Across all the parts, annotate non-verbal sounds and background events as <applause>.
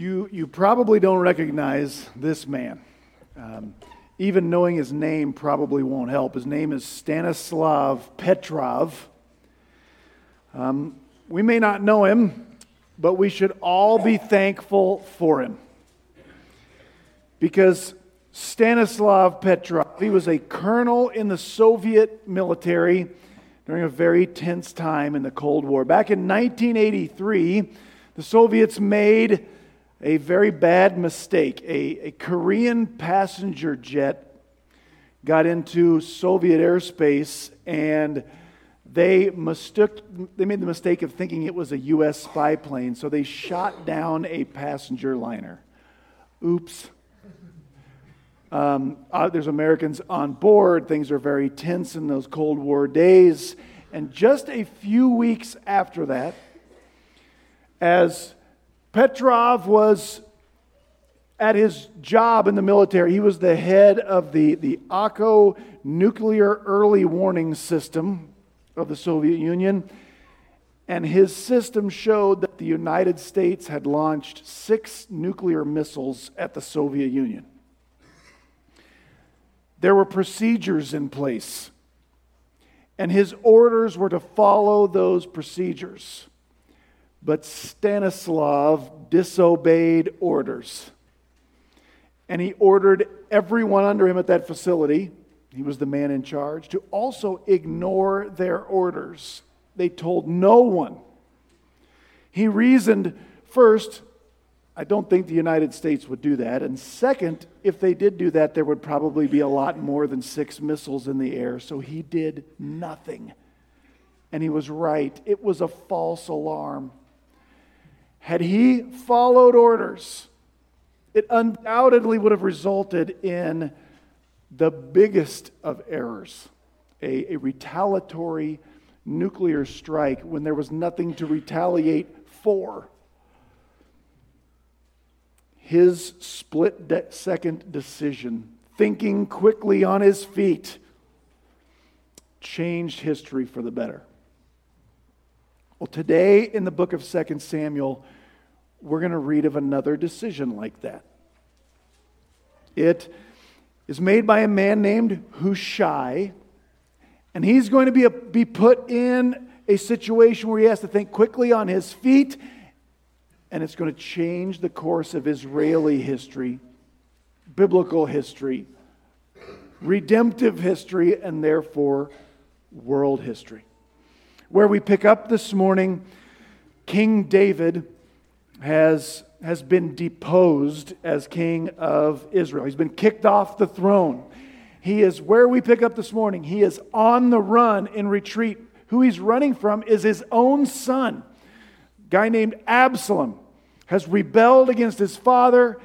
You, you probably don't recognize this man. Um, even knowing his name probably won't help. His name is Stanislav Petrov. Um, we may not know him, but we should all be thankful for him. Because Stanislav Petrov, he was a colonel in the Soviet military during a very tense time in the Cold War. Back in 1983, the Soviets made a very bad mistake. A, a Korean passenger jet got into Soviet airspace and they mistook they made the mistake of thinking it was a US spy plane so they shot down a passenger liner. Oops. Um, uh, there's Americans on board. Things are very tense in those Cold War days. And just a few weeks after that as Petrov was at his job in the military. He was the head of the, the Oko nuclear early warning system of the Soviet Union. And his system showed that the United States had launched six nuclear missiles at the Soviet Union. There were procedures in place, and his orders were to follow those procedures. But Stanislav disobeyed orders. And he ordered everyone under him at that facility, he was the man in charge, to also ignore their orders. They told no one. He reasoned first, I don't think the United States would do that. And second, if they did do that, there would probably be a lot more than six missiles in the air. So he did nothing. And he was right. It was a false alarm. Had he followed orders, it undoubtedly would have resulted in the biggest of errors a, a, retaliatory nuclear strike when there was nothing to retaliate for. His split de- second decision, thinking quickly on his feet, changed history for the better. Well, today in the book of 2 Samuel, we're going to read of another decision like that. It is made by a man named Hushai, and he's going to be, a, be put in a situation where he has to think quickly on his feet, and it's going to change the course of Israeli history, biblical history, redemptive history, and therefore world history where we pick up this morning, King David has, has been deposed as king of Israel. He's been kicked off the throne. He is where we pick up this morning. He is on the run in retreat. Who he's running from is his own son, guy named Absalom, has rebelled against his father,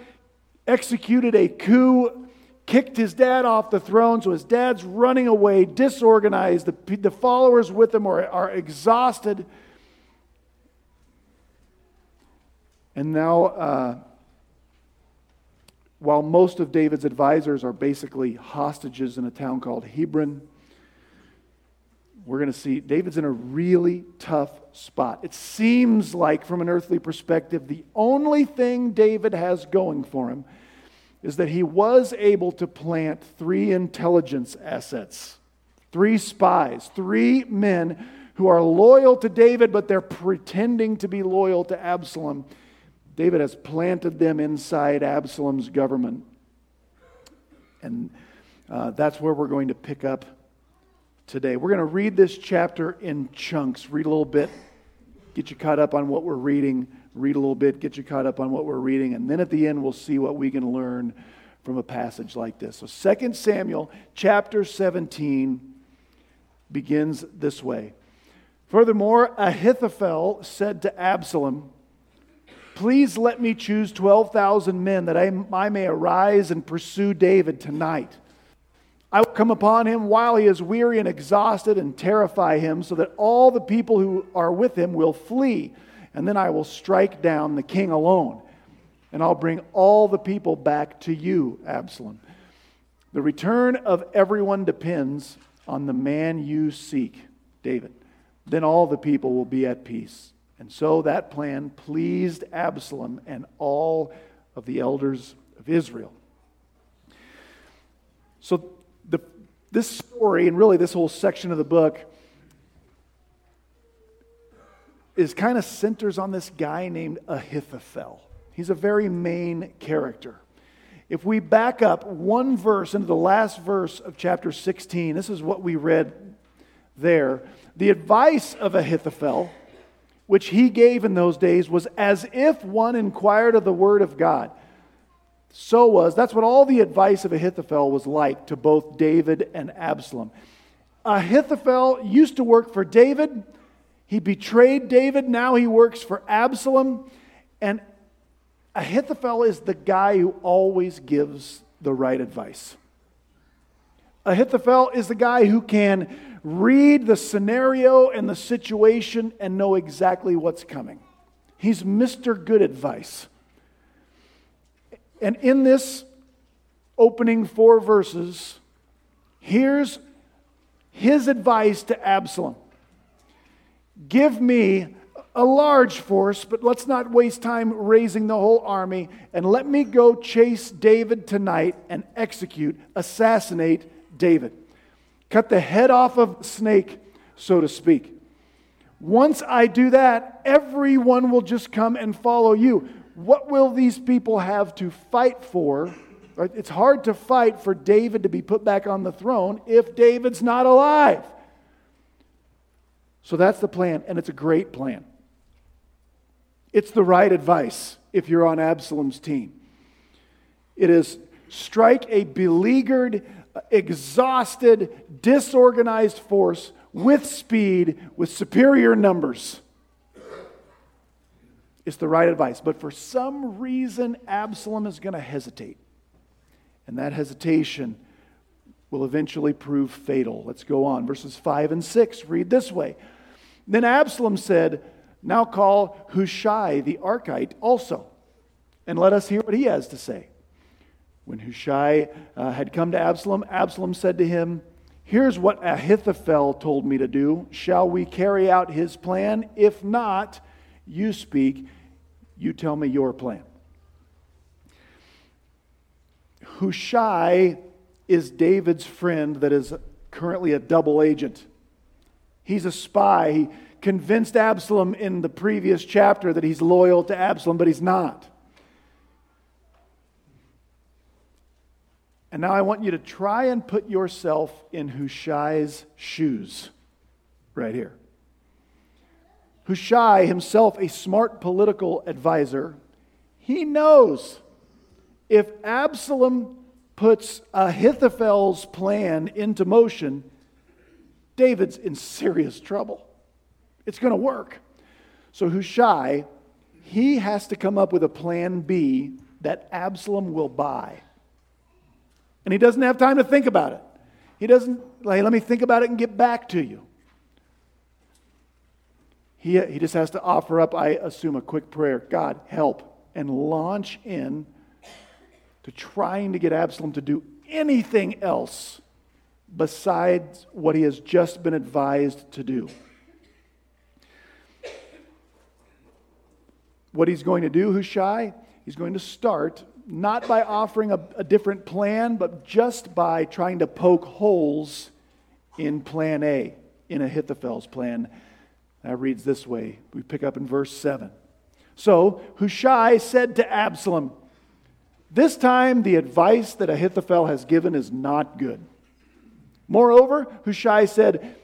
executed a coup kicked his dad off the throne, so his dad's running away, disorganized. The, the followers with him are, are exhausted. And now, uh, while most of David's advisors are basically hostages in a town called Hebron, we're going to see David's in a really tough spot. It seems like, from an earthly perspective, the only thing David has going for him is that he was able to plant three intelligence assets, three spies, three men who are loyal to David, but they're pretending to be loyal to Absalom. David has planted them inside Absalom's government. And uh, that's where we're going to pick up today. We're going to read this chapter in chunks, read a little bit, get you caught up on what we're reading read a little bit, get you caught up on what we're reading, and then at the end we'll see what we can learn from a passage like this. So 2 Samuel chapter 17 begins this way. Furthermore, Ahithophel said to Absalom, Please let me choose 12,000 men that I, I may arise and pursue David tonight. I will come upon him while he is weary and exhausted and terrify him, so that all the people who are with him will flee and then I will strike down the king alone, and I'll bring all the people back to you, Absalom. The return of everyone depends on the man you seek, David. Then all the people will be at peace. And so that plan pleased Absalom and all of the elders of Israel. So the, this story, and really this whole section of the book, is kind of centers on this guy named Ahithophel. He's a very main character. If we back up one verse into the last verse of chapter 16, this is what we read there. The advice of Ahithophel, which he gave in those days, was as if one inquired of the word of God. So was, that's what all the advice of Ahithophel was like to both David and Absalom. Ahithophel used to work for David he betrayed David. Now he works for Absalom. And Ahithophel is the guy who always gives the right advice. Ahithophel is the guy who can read the scenario and the situation and know exactly what's coming. He's Mr. Good Advice. And in this opening four verses, here's his advice to Absalom Give me a large force, but let's not waste time raising the whole army, and let me go chase David tonight and execute, assassinate David. Cut the head off of snake, so to speak. Once I do that, everyone will just come and follow you. What will these people have to fight for? It's hard to fight for David to be put back on the throne if David's not alive. So that's the plan, and it's a great plan. It's the right advice if you're on Absalom's team. It is strike a beleaguered, exhausted, disorganized force with speed, with superior numbers. It's the right advice. But for some reason, Absalom is going to hesitate. And that hesitation will eventually prove fatal. Let's go on. Verses 5 and 6 read this way then Absalom said, Now call Hushai the Archite also, and let us hear what he has to say. When Hushai uh, had come to Absalom, Absalom said to him, Here's what Ahithophel told me to do. Shall we carry out his plan? If not, you speak. You tell me your plan. Hushai is David's friend that is currently a double agent. He's a spy. He convinced Absalom in the previous chapter that he's loyal to Absalom, but he's not. And now I want you to try and put yourself in Hushai's shoes right here. Hushai, himself a smart political advisor, he knows if Absalom puts Ahithophel's plan into motion, David's in serious trouble. It's going to work. So Hushai, he has to come up with a plan B that Absalom will buy. And he doesn't have time to think about it. He doesn't, like, let me think about it and get back to you. He, he just has to offer up, I assume, a quick prayer God, help, and launch in to trying to get Absalom to do anything else besides what he has just been advised to do. What he's going to do, Hushai, he's going to start not by offering a, a different plan, but just by trying to poke holes in plan A, in Ahithophel's plan. That reads this way. We pick up in verse 7. So Hushai said to Absalom, This time the advice that Ahithophel has given is not good. Moreover, Hushai said,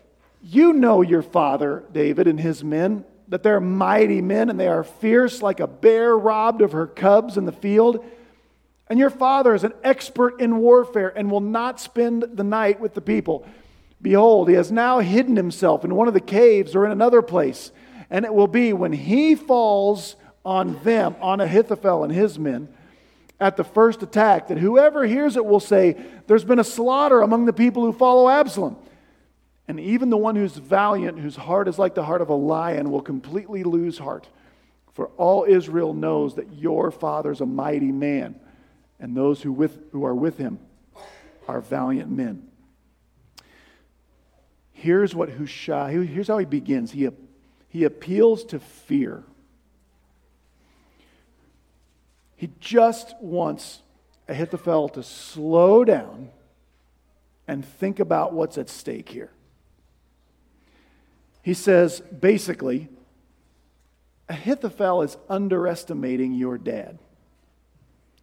You know your father, David, and his men, that they're mighty men and they are fierce like a bear robbed of her cubs in the field. And your father is an expert in warfare and will not spend the night with the people. Behold, he has now hidden himself in one of the caves or in another place. And it will be when he falls on them, on Ahithophel and his men, at the first attack that whoever hears it will say, There's been a slaughter among the people who follow Absalom. And even the one who's valiant, whose heart is like the heart of a lion, will completely lose heart. For all Israel knows that your father's a mighty man, and those who, with, who are with him are valiant men. Here's what Hushai, here's how he begins. He, he appeals to fear. He just wants Ahithophel to slow down and think about what's at stake here. He says basically, Ahithophel is underestimating your dad.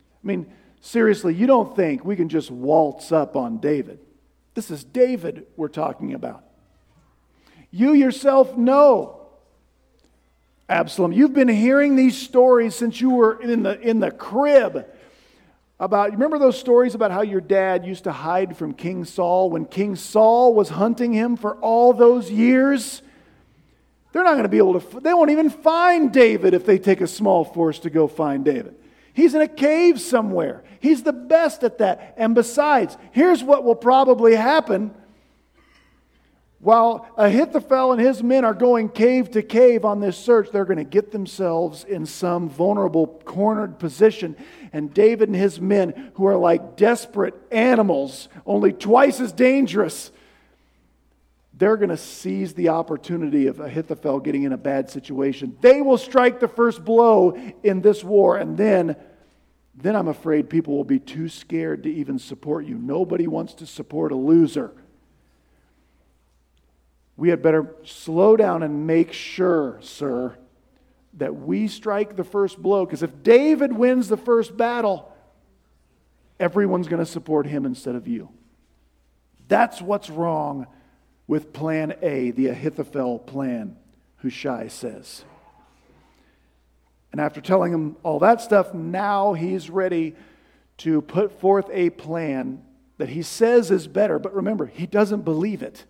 I mean, seriously, you don't think we can just waltz up on David. This is David we're talking about. You yourself know Absalom. You've been hearing these stories since you were in the, in the crib about, remember those stories about how your dad used to hide from King Saul when King Saul was hunting him for all those years? They're not going to be able to, they won't even find David if they take a small force to go find David. He's in a cave somewhere. He's the best at that. And besides, here's what will probably happen while Ahithophel and his men are going cave to cave on this search, they're going to get themselves in some vulnerable, cornered position. And David and his men, who are like desperate animals, only twice as dangerous, they're going to seize the opportunity of Ahithophel getting in a bad situation. They will strike the first blow in this war, and then, then I'm afraid people will be too scared to even support you. Nobody wants to support a loser we had better slow down and make sure, sir, that we strike the first blow. Because if David wins the first battle, everyone's going to support him instead of you. That's what's wrong with plan A, the Ahithophel plan, Hushai says. And after telling him all that stuff, now he's ready to put forth a plan that he says is better. But remember, he doesn't believe it.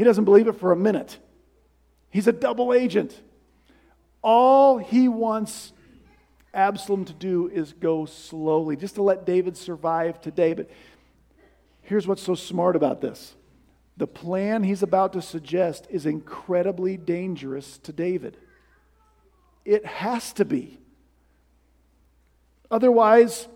He doesn't believe it for a minute. He's a double agent. All he wants Absalom to do is go slowly, just to let David survive today. But here's what's so smart about this the plan he's about to suggest is incredibly dangerous to David. It has to be. Otherwise,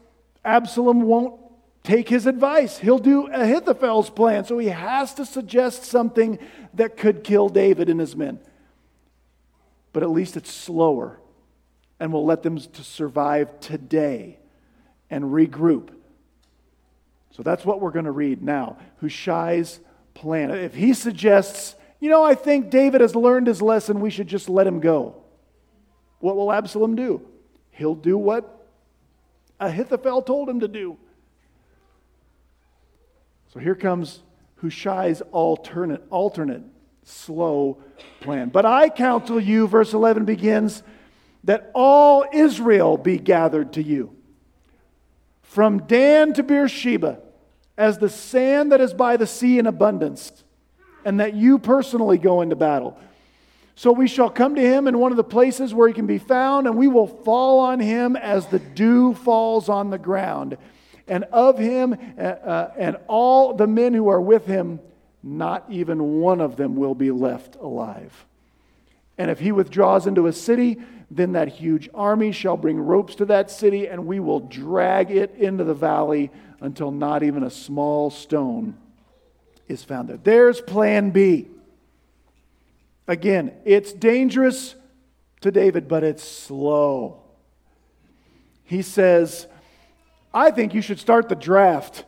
Absalom won't take his advice. He'll do Ahithophel's plan. So he has to suggest something that could kill David and his men. But at least it's slower and will let them to survive today and regroup. So that's what we're going to read now. Hushai's plan. If he suggests, you know, I think David has learned his lesson, we should just let him go. What will Absalom do? He'll do what Ahithophel told him to do. So here comes Hushai's alternate, alternate slow plan. But I counsel you, verse 11 begins, that all Israel be gathered to you. From Dan to Beersheba, as the sand that is by the sea in abundance, and that you personally go into battle. So we shall come to him in one of the places where he can be found, and we will fall on him as the dew falls on the ground and of him uh, uh, and all the men who are with him, not even one of them will be left alive. And if he withdraws into a city, then that huge army shall bring ropes to that city, and we will drag it into the valley until not even a small stone is found there. There's plan B. Again, it's dangerous to David, but it's slow. He says, I think you should start the draft.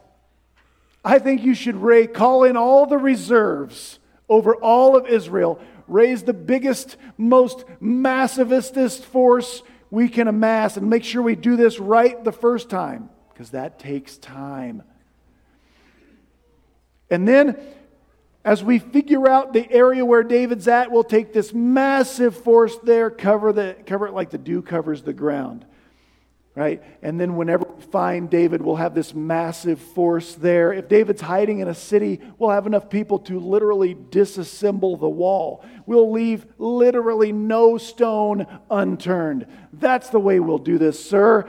I think you should call in all the reserves over all of Israel, raise the biggest, most massivest force we can amass, and make sure we do this right the first time, because that takes time. And then, as we figure out the area where David's at, we'll take this massive force there, cover, the, cover it like the dew covers the ground right? And then whenever we find David, we'll have this massive force there. If David's hiding in a city, we'll have enough people to literally disassemble the wall. We'll leave literally no stone unturned. That's the way we'll do this, sir.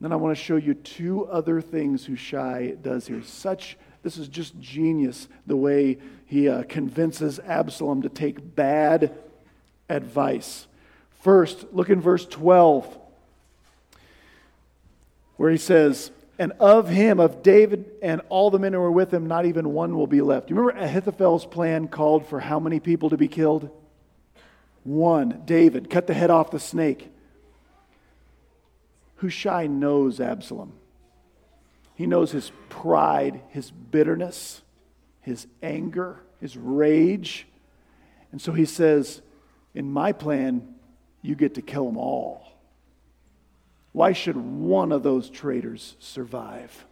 Then I want to show you two other things Hushai does here. Such this is just genius the way he uh, convinces Absalom to take bad advice. First, look in verse 12 where he says, And of him, of David and all the men who were with him, not even one will be left. You remember Ahithophel's plan called for how many people to be killed? One, David, cut the head off the snake. Hushai knows Absalom. He knows his pride, his bitterness, his anger, his rage. And so he says, In my plan, you get to kill them all. Why should one of those traitors survive?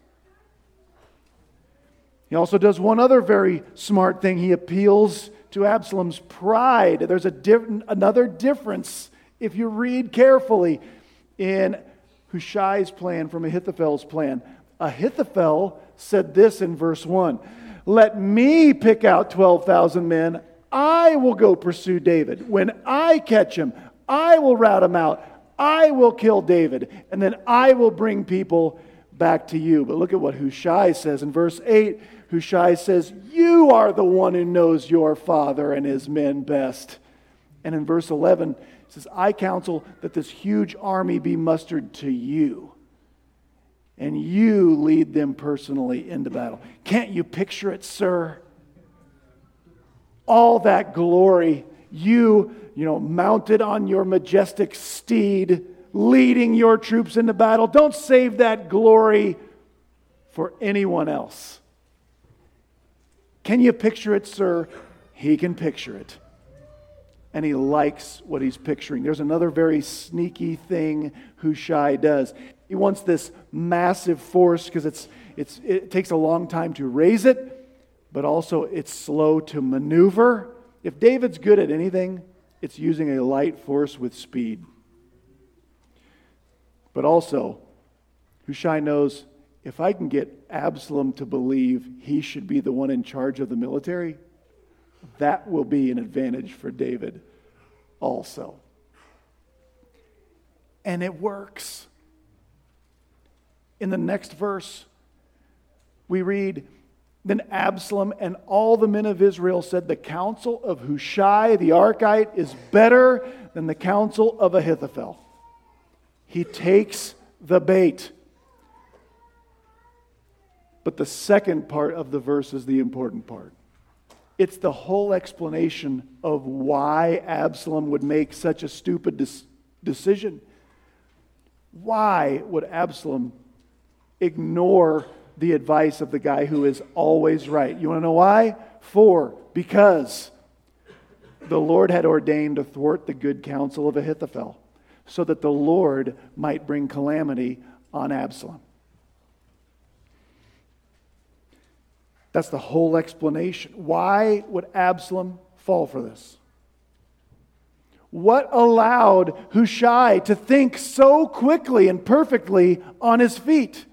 He also does one other very smart thing. He appeals to Absalom's pride. There's a diff- another difference if you read carefully in Hushai's plan from Ahithophel's plan. Ahithophel said this in verse 1 Let me pick out 12,000 men. I will go pursue David. When I catch him, I will rout him out. I will kill David, and then I will bring people back to you. But look at what Hushai says in verse 8. Hushai says, You are the one who knows your father and his men best. And in verse 11, he says, I counsel that this huge army be mustered to you, and you lead them personally into battle. Can't you picture it, sir? All that glory, you, you know, mounted on your majestic steed, leading your troops into battle. Don't save that glory for anyone else. Can you picture it, sir? He can picture it. And he likes what he's picturing. There's another very sneaky thing Hushai does. He wants this massive force because it's, it's, it takes a long time to raise it, but also it's slow to maneuver. If David's good at anything, it's using a light force with speed. But also, Hushai knows if I can get Absalom to believe he should be the one in charge of the military, that will be an advantage for David also. And it works. In the next verse, we read, Then Absalom and all the men of Israel said, The counsel of Hushai the Archite is better than the counsel of Ahithophel. He takes the bait. But the second part of the verse is the important part. It's the whole explanation of why Absalom would make such a stupid decision. Why would Absalom ignore the advice of the guy who is always right? You want to know why? For, because the Lord had ordained to thwart the good counsel of Ahithophel, so that the Lord might bring calamity on Absalom. That's the whole explanation. Why would Absalom fall for this? What allowed Hushai to think so quickly and perfectly on his feet?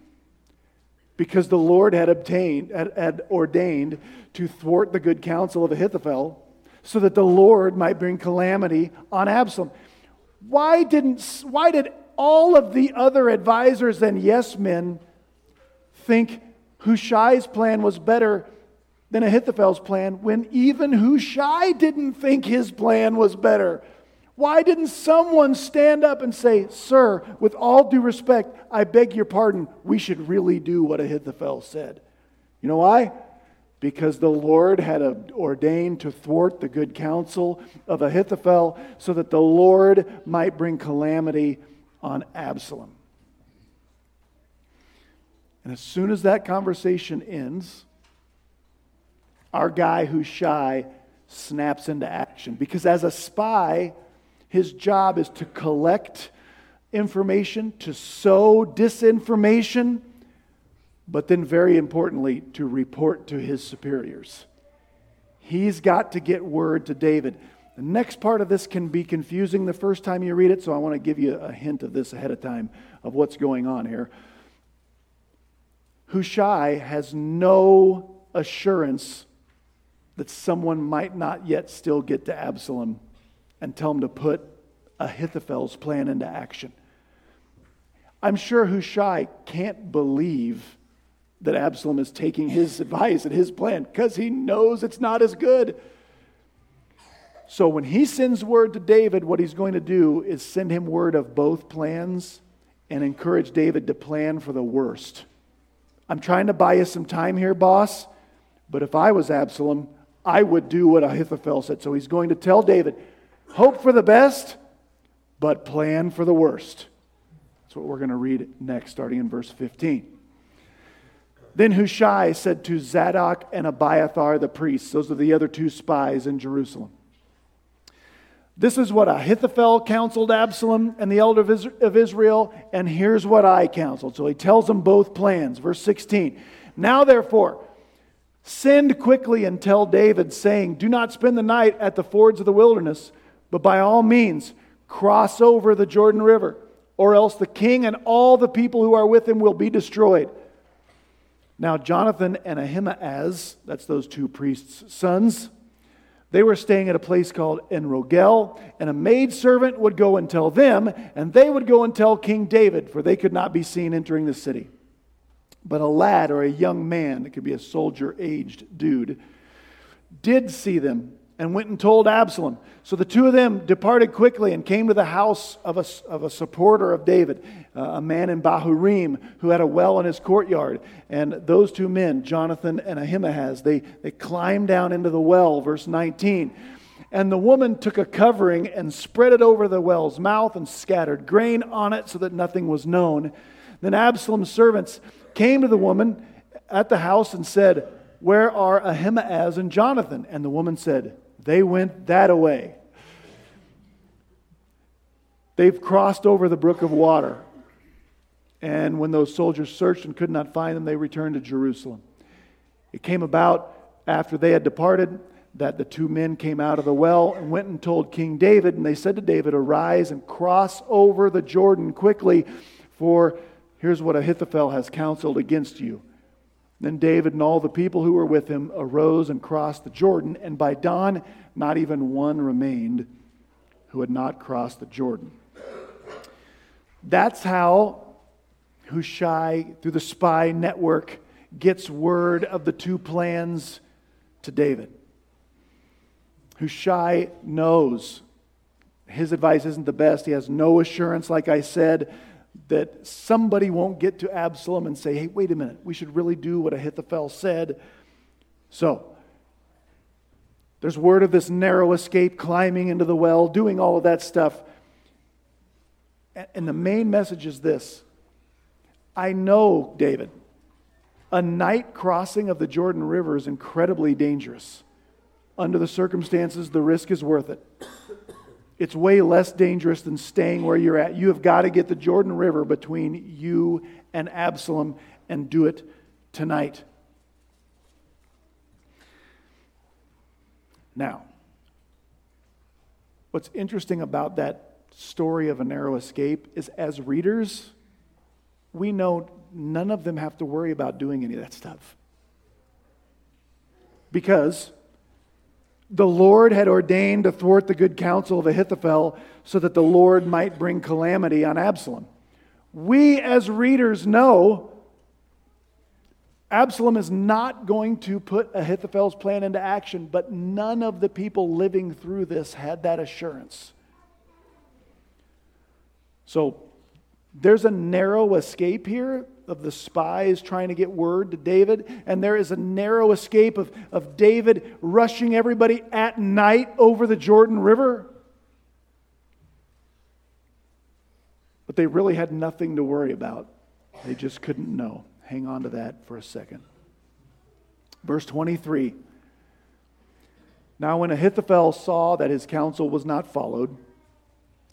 Because the Lord had obtained, had, had ordained to thwart the good counsel of Ahithophel, so that the Lord might bring calamity on Absalom. Why didn't why did all of the other advisors and yes men think Hushai's plan was better than Ahithophel's plan when even Hushai didn't think his plan was better. Why didn't someone stand up and say, Sir, with all due respect, I beg your pardon, we should really do what Ahithophel said? You know why? Because the Lord had ordained to thwart the good counsel of Ahithophel so that the Lord might bring calamity on Absalom. And as soon as that conversation ends, our guy Hushai snaps into action. Because as a spy, his job is to collect information, to sow disinformation, but then, very importantly, to report to his superiors. He's got to get word to David. The next part of this can be confusing the first time you read it, so I want to give you a hint of this ahead of time of what's going on here. Hushai has no assurance that someone might not yet still get to Absalom and tell him to put Ahithophel's plan into action. I'm sure Hushai can't believe that Absalom is taking his <laughs> advice and his plan because he knows it's not as good. So when he sends word to David, what he's going to do is send him word of both plans and encourage David to plan for the worst. I'm trying to buy you some time here, boss, but if I was Absalom, I would do what Ahithophel said. So he's going to tell David, Hope for the best, but plan for the worst. That's what we're going to read next, starting in verse 15. Then Hushai said to Zadok and Abiathar the priests, those are the other two spies in Jerusalem. This is what Ahithophel counseled Absalom and the elder of Israel, and here's what I counseled. So he tells them both plans. Verse 16. Now, therefore, send quickly and tell David, saying, Do not spend the night at the fords of the wilderness, but by all means cross over the Jordan River, or else the king and all the people who are with him will be destroyed. Now, Jonathan and Ahimaaz, that's those two priests' sons, they were staying at a place called Enrogel, and a maidservant would go and tell them, and they would go and tell King David, for they could not be seen entering the city. But a lad or a young man, it could be a soldier aged dude, did see them and went and told Absalom. So the two of them departed quickly and came to the house of a, of a supporter of David, uh, a man in Bahurim who had a well in his courtyard. And those two men, Jonathan and Ahimaaz, they, they climbed down into the well, verse 19. And the woman took a covering and spread it over the well's mouth and scattered grain on it so that nothing was known. Then Absalom's servants came to the woman at the house and said, Where are Ahimaaz and Jonathan? And the woman said, they went that away. They've crossed over the brook of water. And when those soldiers searched and could not find them, they returned to Jerusalem. It came about after they had departed that the two men came out of the well and went and told King David. And they said to David, Arise and cross over the Jordan quickly, for here's what Ahithophel has counseled against you. Then David and all the people who were with him arose and crossed the Jordan, and by dawn, not even one remained who had not crossed the Jordan. That's how Hushai, through the spy network, gets word of the two plans to David. Hushai knows his advice isn't the best. He has no assurance, like I said, that somebody won't get to Absalom and say, hey, wait a minute, we should really do what Ahithophel said. So, there's word of this narrow escape, climbing into the well, doing all of that stuff. And the main message is this I know, David, a night crossing of the Jordan River is incredibly dangerous. Under the circumstances, the risk is worth it. It's way less dangerous than staying where you're at. You have got to get the Jordan River between you and Absalom and do it tonight. Now, what's interesting about that story of a narrow escape is as readers, we know none of them have to worry about doing any of that stuff. Because the Lord had ordained to thwart the good counsel of Ahithophel so that the Lord might bring calamity on Absalom. We, as readers, know Absalom is not going to put Ahithophel's plan into action, but none of the people living through this had that assurance. So there's a narrow escape here of the spies trying to get word to David, and there is a narrow escape of, of David rushing everybody at night over the Jordan River. But they really had nothing to worry about. They just couldn't know. Hang on to that for a second. Verse 23. Now, when Ahithophel saw that his counsel was not followed,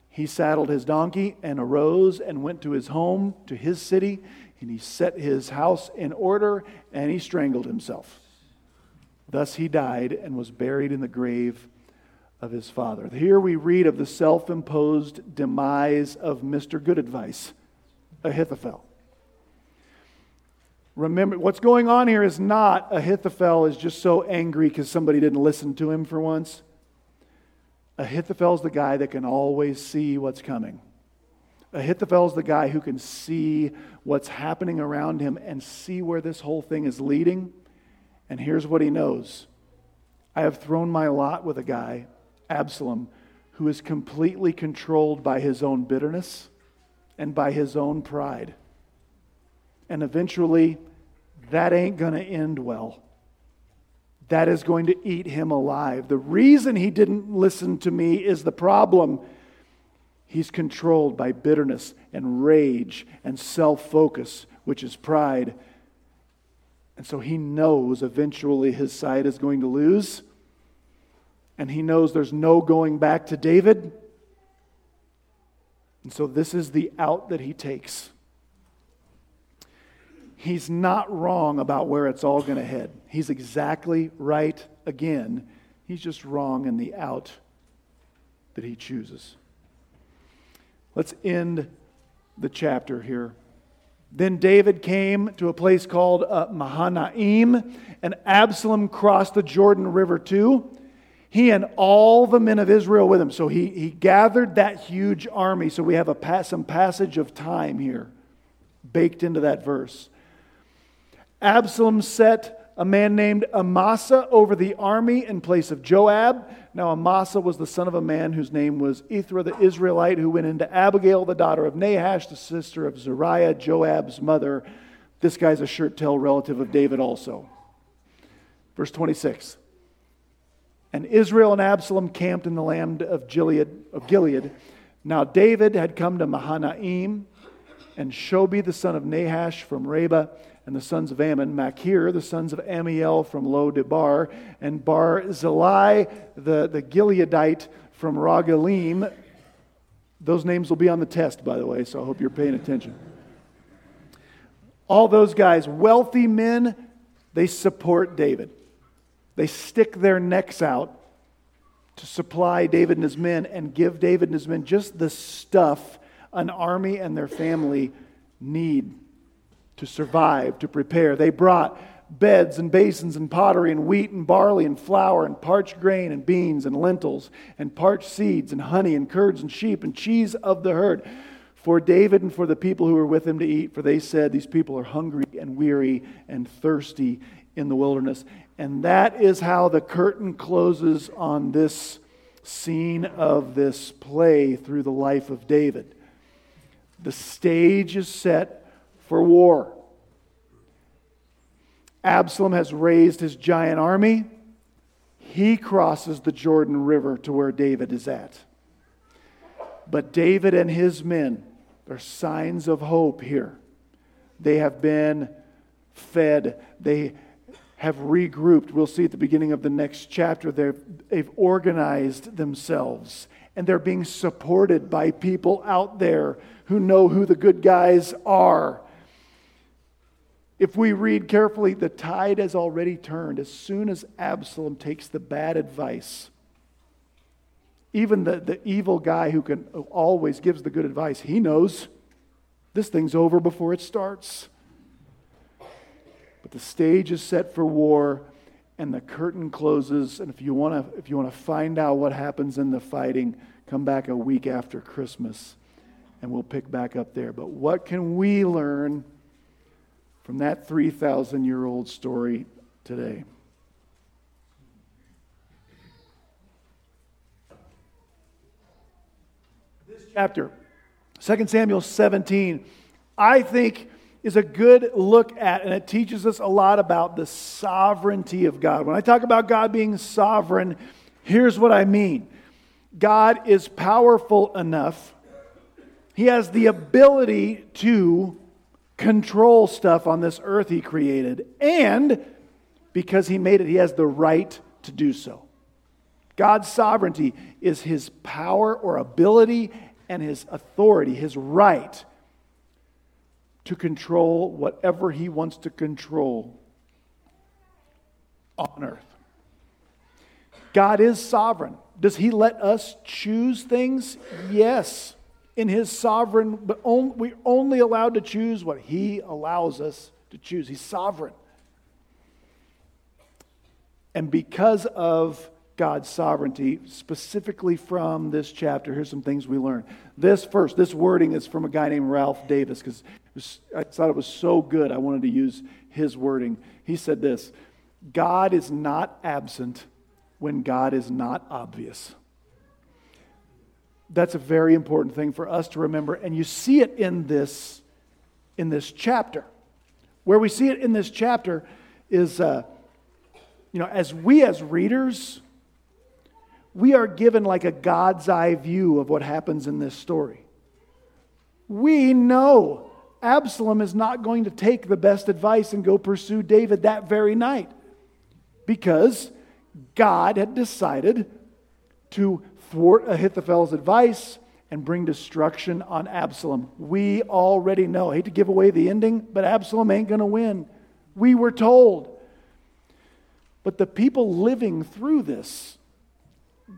he saddled his donkey and arose and went to his home, to his city, and he set his house in order and he strangled himself. Thus he died and was buried in the grave of his father. Here we read of the self imposed demise of Mr. Good Advice, Ahithophel. Remember, what's going on here is not Ahithophel is just so angry because somebody didn't listen to him for once. Ahithophel's the guy that can always see what's coming. Uh, Ahithophel's the guy who can see what's happening around him and see where this whole thing is leading. And here's what he knows I have thrown my lot with a guy, Absalom, who is completely controlled by his own bitterness and by his own pride. And eventually, that ain't going to end well. that is going to eat him alive. The reason he didn't listen to me is the problem. He's controlled by bitterness and rage and self focus, which is pride. And so he knows eventually his side is going to lose. And he knows there's no going back to David. And so this is the out that he takes. He's not wrong about where it's all going to head. He's exactly right again. He's just wrong in the out that he chooses. Let's end the chapter here. Then David came to a place called uh, Mahanaim, and Absalom crossed the Jordan River too. He and all the men of Israel with him. So he, he gathered that huge army. So we have a some passage of time here baked into that verse. Absalom set a man named Amasa over the army in place of Joab. Now, Amasa was the son of a man whose name was Ithra the Israelite, who went into Abigail, the daughter of Nahash, the sister of Zeruiah, Joab's mother. This guy's a shirt tail relative of David also. Verse 26. And Israel and Absalom camped in the land of Gilead. Of Gilead. Now David had come to Mahanaim, and Shobi the son of Nahash from Rabbah and the sons of Ammon, Machir, the sons of Ammiel from Lo Debar, and Barzillai, the, the Gileadite from Rogelim. Those names will be on the test, by the way, so I hope you're paying attention. All those guys, wealthy men, they support David. They stick their necks out to supply David and his men and give David and his men just the stuff an army and their family need to survive, to prepare. They brought beds and basins and pottery and wheat and barley and flour and parched grain and beans and lentils and parched seeds and honey and curds and sheep and cheese of the herd for David and for the people who were with him to eat, for they said, These people are hungry and weary and thirsty in the wilderness. And that is how the curtain closes on this scene of this play through the life of David. The stage is set for war. Absalom has raised his giant army. He crosses the Jordan River to where David is at. But David and his men are signs of hope here. They have been fed, they have regrouped. We'll see at the beginning of the next chapter, they've, they've organized themselves and they're being supported by people out there who know who the good guys are if we read carefully, the tide has already turned. As soon as Absalom takes the bad advice, even the, the evil guy who can always gives the good advice, he knows this thing's over before it starts. But the stage is set for war and the curtain closes. And if you want to if you want to find out what happens in the fighting, come back a week after Christmas and we'll pick back up there. But what can we learn? from that 3,000 year old story today. This chapter, 2 Samuel 17, I think is a good look at, and it teaches us a lot about the sovereignty of God. When I talk about God being sovereign, here's what I mean God is powerful enough, He has the ability to control stuff on this earth he created. And because he made it, he has the right to do so. God's sovereignty is his power or ability and his authority, his right to control whatever he wants to control on earth. God is sovereign. Does he let us choose things? Yes in his sovereign, but we're only allowed to choose what he allows us to choose. He's sovereign. And because of God's sovereignty, specifically from this chapter, here's some things we learn. This first, this wording is from a guy named Ralph Davis because I thought it was so good, I wanted to use his wording. He said this God is not absent when God is not obvious. That's a very important thing for us to remember. And you see it in this, in this chapter. Where we see it in this chapter is uh, you know, as we as readers, we are given like a God's eye view of what happens in this story. We know Absalom is not going to take the best advice and go pursue David that very night because God had decided to thwart Ahithophel's advice and bring destruction on Absalom. We already know. I hate to give away the ending, but Absalom ain't going to win. We were told. But the people living through this,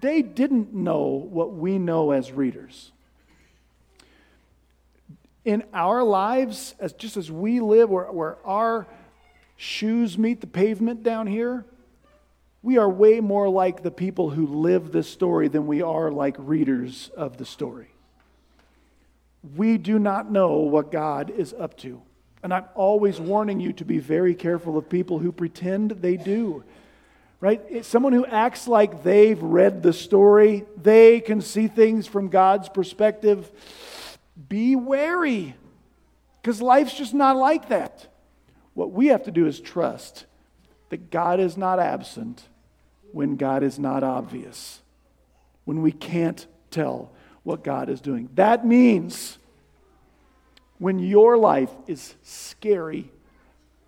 they didn't know what we know as readers. In our lives, as just as we live, where, where our shoes meet the pavement down here, we are way more like the people who live this story than we are like readers of the story. We do not know what God is up to. And I'm always warning you to be very careful of people who pretend they do. Right? It's someone who acts like they've read the story, they can see things from God's perspective. Be wary, because life's just not like that. What we have to do is trust that God is not absent when God is not obvious, when we can't tell what God is doing. That means when your life is scary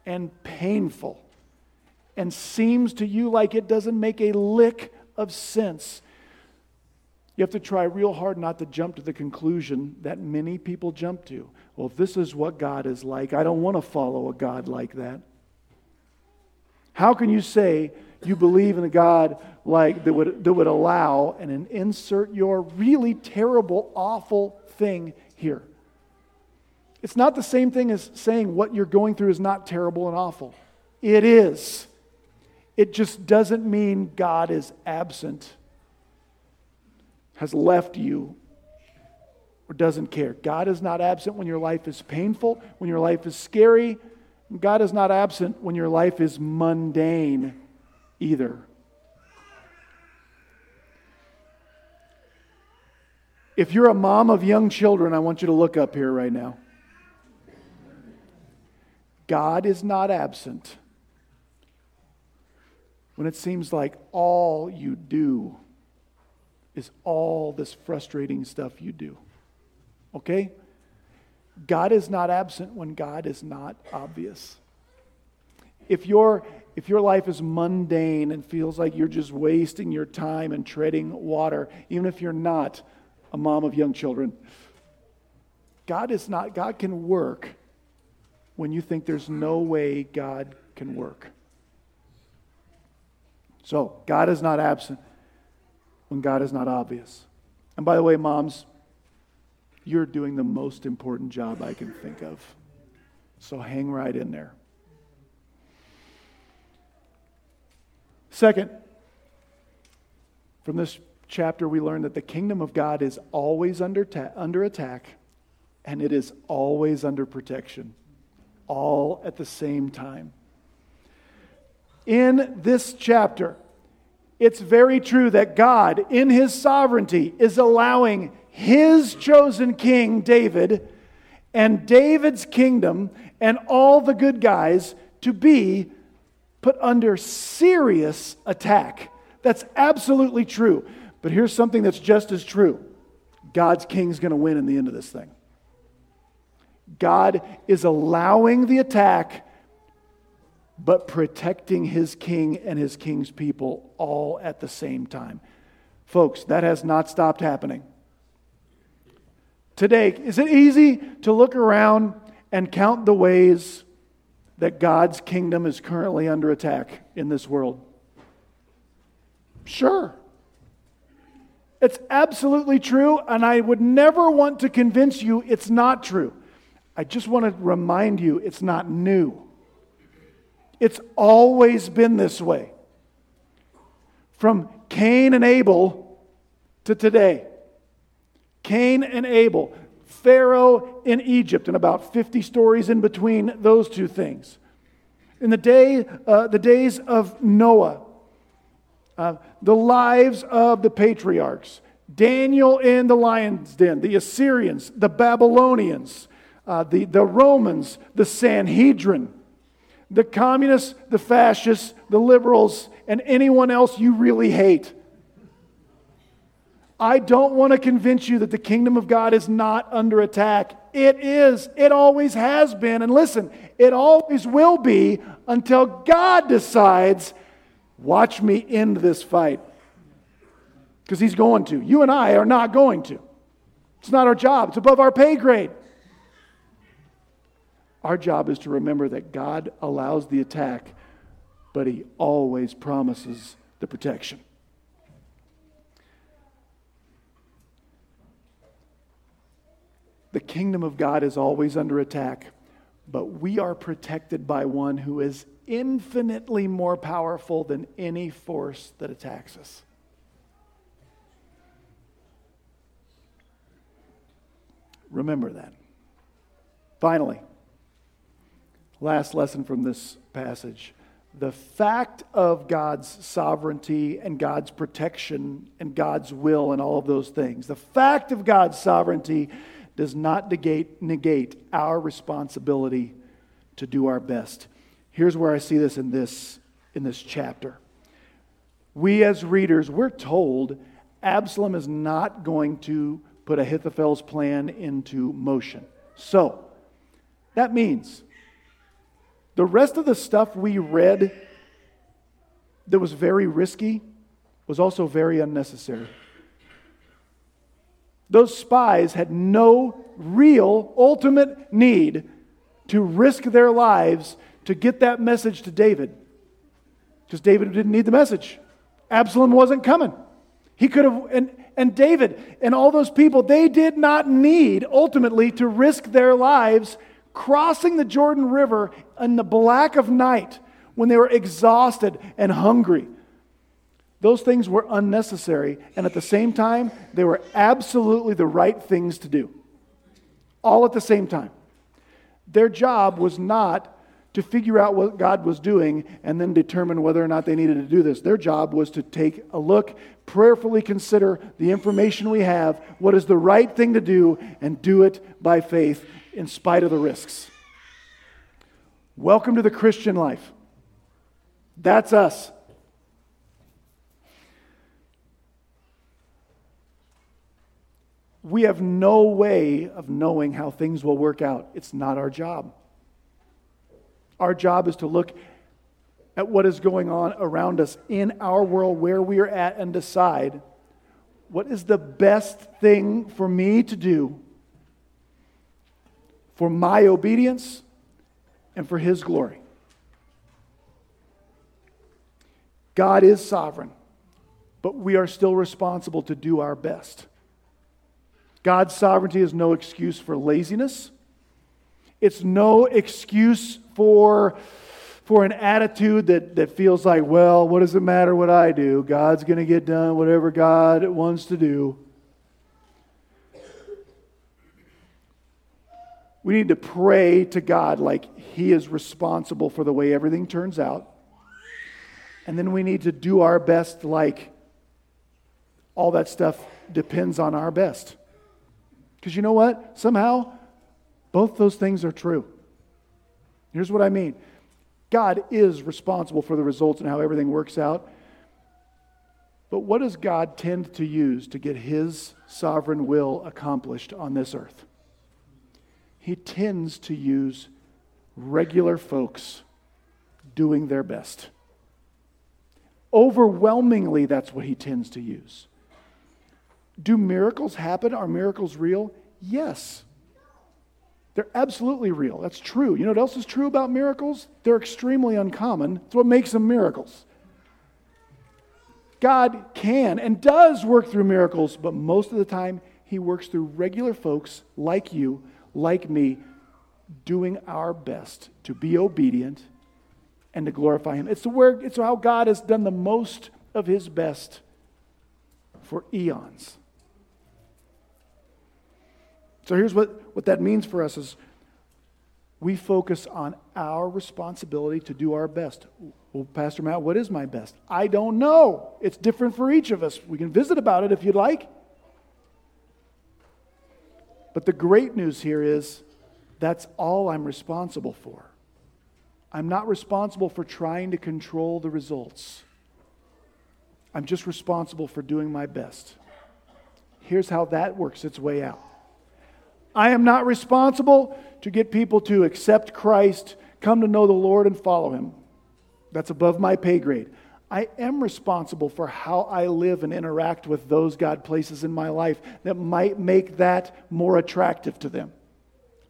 and painful and seems to you like it doesn't make a lick of sense, you have to try real hard not to jump to the conclusion that many people jump to. Well, if this is what God is like, I don't want to follow a God like that. How can you say you believe in a God like that would, that would allow and insert your really terrible, awful thing here? It's not the same thing as saying what you're going through is not terrible and awful. It is. It just doesn't mean God is absent, has left you, or doesn't care. God is not absent when your life is painful, when your life is scary. God is not absent when your life is mundane either. If you're a mom of young children, I want you to look up here right now. God is not absent when it seems like all you do is all this frustrating stuff you do. Okay? God is not absent when God is not obvious. If your, if your life is mundane and feels like you're just wasting your time and treading water, even if you're not a mom of young children, God is not, God can work when you think there's no way God can work. So, God is not absent when God is not obvious. And by the way, moms, you're doing the most important job I can think of. So hang right in there. Second, from this chapter, we learn that the kingdom of God is always under, ta- under attack and it is always under protection all at the same time. In this chapter, it's very true that God, in his sovereignty, is allowing his chosen king, David, and David's kingdom and all the good guys to be put under serious attack. That's absolutely true. But here's something that's just as true God's king's going to win in the end of this thing. God is allowing the attack, but protecting his king and his king's people all at the same time. Folks, that has not stopped happening. Today, is it easy to look around and count the ways that God's kingdom is currently under attack in this world? Sure. It's absolutely true, and I would never want to convince you it's not true. I just want to remind you it's not new. It's always been this way. From Cain and Abel to today. Cain and Abel, Pharaoh in Egypt, and about 50 stories in between those two things. In the, day, uh, the days of Noah, uh, the lives of the patriarchs, Daniel in the lion's den, the Assyrians, the Babylonians, uh, the, the Romans, the Sanhedrin, the communists, the fascists, the liberals, and anyone else you really hate. I don't want to convince you that the kingdom of God is not under attack. It is. It always has been. And listen, it always will be until God decides, watch me end this fight. Because He's going to. You and I are not going to. It's not our job, it's above our pay grade. Our job is to remember that God allows the attack, but He always promises the protection. The kingdom of God is always under attack, but we are protected by one who is infinitely more powerful than any force that attacks us. Remember that. Finally, last lesson from this passage the fact of God's sovereignty and God's protection and God's will and all of those things, the fact of God's sovereignty does not negate, negate our responsibility to do our best. Here's where I see this in this in this chapter. We as readers, we're told Absalom is not going to put Ahithophel's plan into motion. So, that means the rest of the stuff we read that was very risky was also very unnecessary. Those spies had no real, ultimate need to risk their lives to get that message to David. Because David didn't need the message. Absalom wasn't coming. He could have, and, and David and all those people, they did not need ultimately to risk their lives crossing the Jordan River in the black of night when they were exhausted and hungry. Those things were unnecessary, and at the same time, they were absolutely the right things to do. All at the same time. Their job was not to figure out what God was doing and then determine whether or not they needed to do this. Their job was to take a look, prayerfully consider the information we have, what is the right thing to do, and do it by faith in spite of the risks. Welcome to the Christian life. That's us. We have no way of knowing how things will work out. It's not our job. Our job is to look at what is going on around us in our world, where we are at, and decide what is the best thing for me to do for my obedience and for His glory. God is sovereign, but we are still responsible to do our best. God's sovereignty is no excuse for laziness. It's no excuse for, for an attitude that, that feels like, well, what does it matter what I do? God's going to get done whatever God wants to do. We need to pray to God like He is responsible for the way everything turns out. And then we need to do our best like all that stuff depends on our best. Because you know what? Somehow, both those things are true. Here's what I mean God is responsible for the results and how everything works out. But what does God tend to use to get his sovereign will accomplished on this earth? He tends to use regular folks doing their best. Overwhelmingly, that's what he tends to use. Do miracles happen? Are miracles real? Yes. They're absolutely real. That's true. You know what else is true about miracles? They're extremely uncommon. It's what makes them miracles. God can and does work through miracles, but most of the time, He works through regular folks like you, like me, doing our best to be obedient and to glorify Him. It's, the where, it's how God has done the most of His best for eons. So here's what, what that means for us is we focus on our responsibility to do our best. Well, Pastor Matt, what is my best? I don't know. It's different for each of us. We can visit about it if you'd like. But the great news here is that's all I'm responsible for. I'm not responsible for trying to control the results. I'm just responsible for doing my best. Here's how that works its way out I am not responsible to get people to accept Christ, come to know the Lord, and follow Him. That's above my pay grade. I am responsible for how I live and interact with those God places in my life that might make that more attractive to them.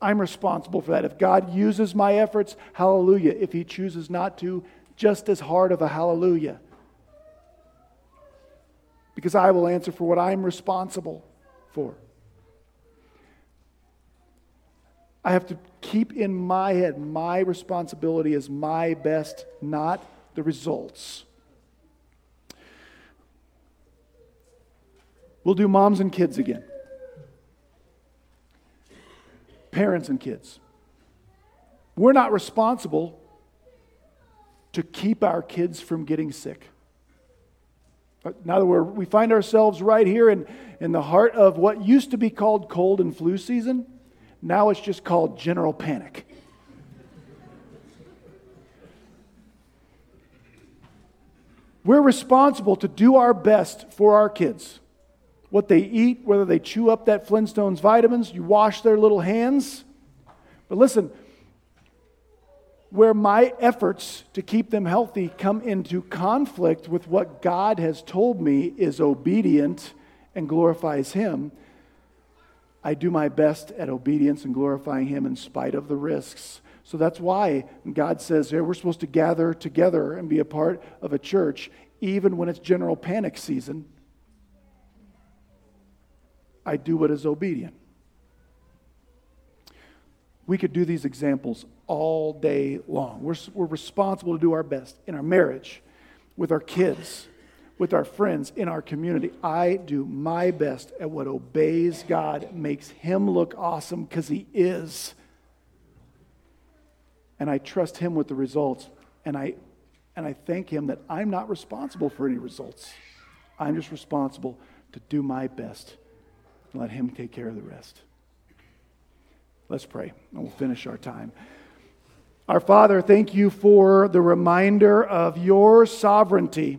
I'm responsible for that. If God uses my efforts, hallelujah. If He chooses not to, just as hard of a hallelujah. Because I will answer for what I'm responsible for. I have to keep in my head my responsibility is my best, not the results. We'll do moms and kids again. Parents and kids. We're not responsible to keep our kids from getting sick. Uh, now that we're, we find ourselves right here in, in the heart of what used to be called cold and flu season, now it's just called general panic. We're responsible to do our best for our kids. What they eat, whether they chew up that Flintstones vitamins, you wash their little hands. But listen, where my efforts to keep them healthy come into conflict with what God has told me is obedient and glorifies Him, I do my best at obedience and glorifying Him in spite of the risks. So that's why God says hey, we're supposed to gather together and be a part of a church, even when it's general panic season. I do what is obedient. We could do these examples all day long. We're, we're responsible to do our best in our marriage, with our kids, with our friends in our community. I do my best at what obeys God, makes Him look awesome because He is. And I trust Him with the results. And I, and I thank Him that I'm not responsible for any results. I'm just responsible to do my best and let Him take care of the rest. Let's pray, and we'll finish our time. Our Father, thank you for the reminder of your sovereignty.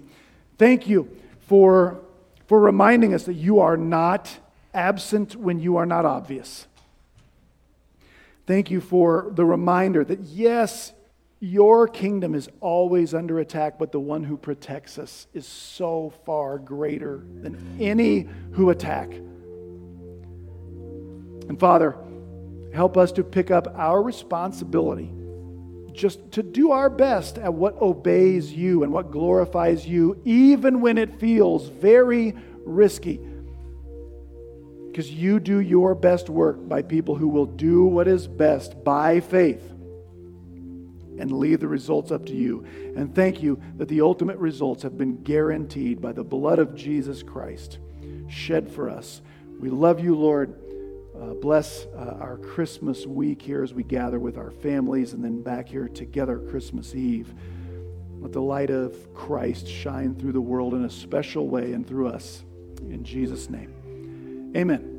Thank you for, for reminding us that you are not absent when you are not obvious. Thank you for the reminder that, yes, your kingdom is always under attack, but the one who protects us is so far greater than any who attack. And Father, help us to pick up our responsibility just to do our best at what obeys you and what glorifies you, even when it feels very risky. Because you do your best work by people who will do what is best by faith and leave the results up to you. And thank you that the ultimate results have been guaranteed by the blood of Jesus Christ shed for us. We love you, Lord. Uh, bless uh, our Christmas week here as we gather with our families and then back here together Christmas Eve. Let the light of Christ shine through the world in a special way and through us. In Jesus' name. Amen.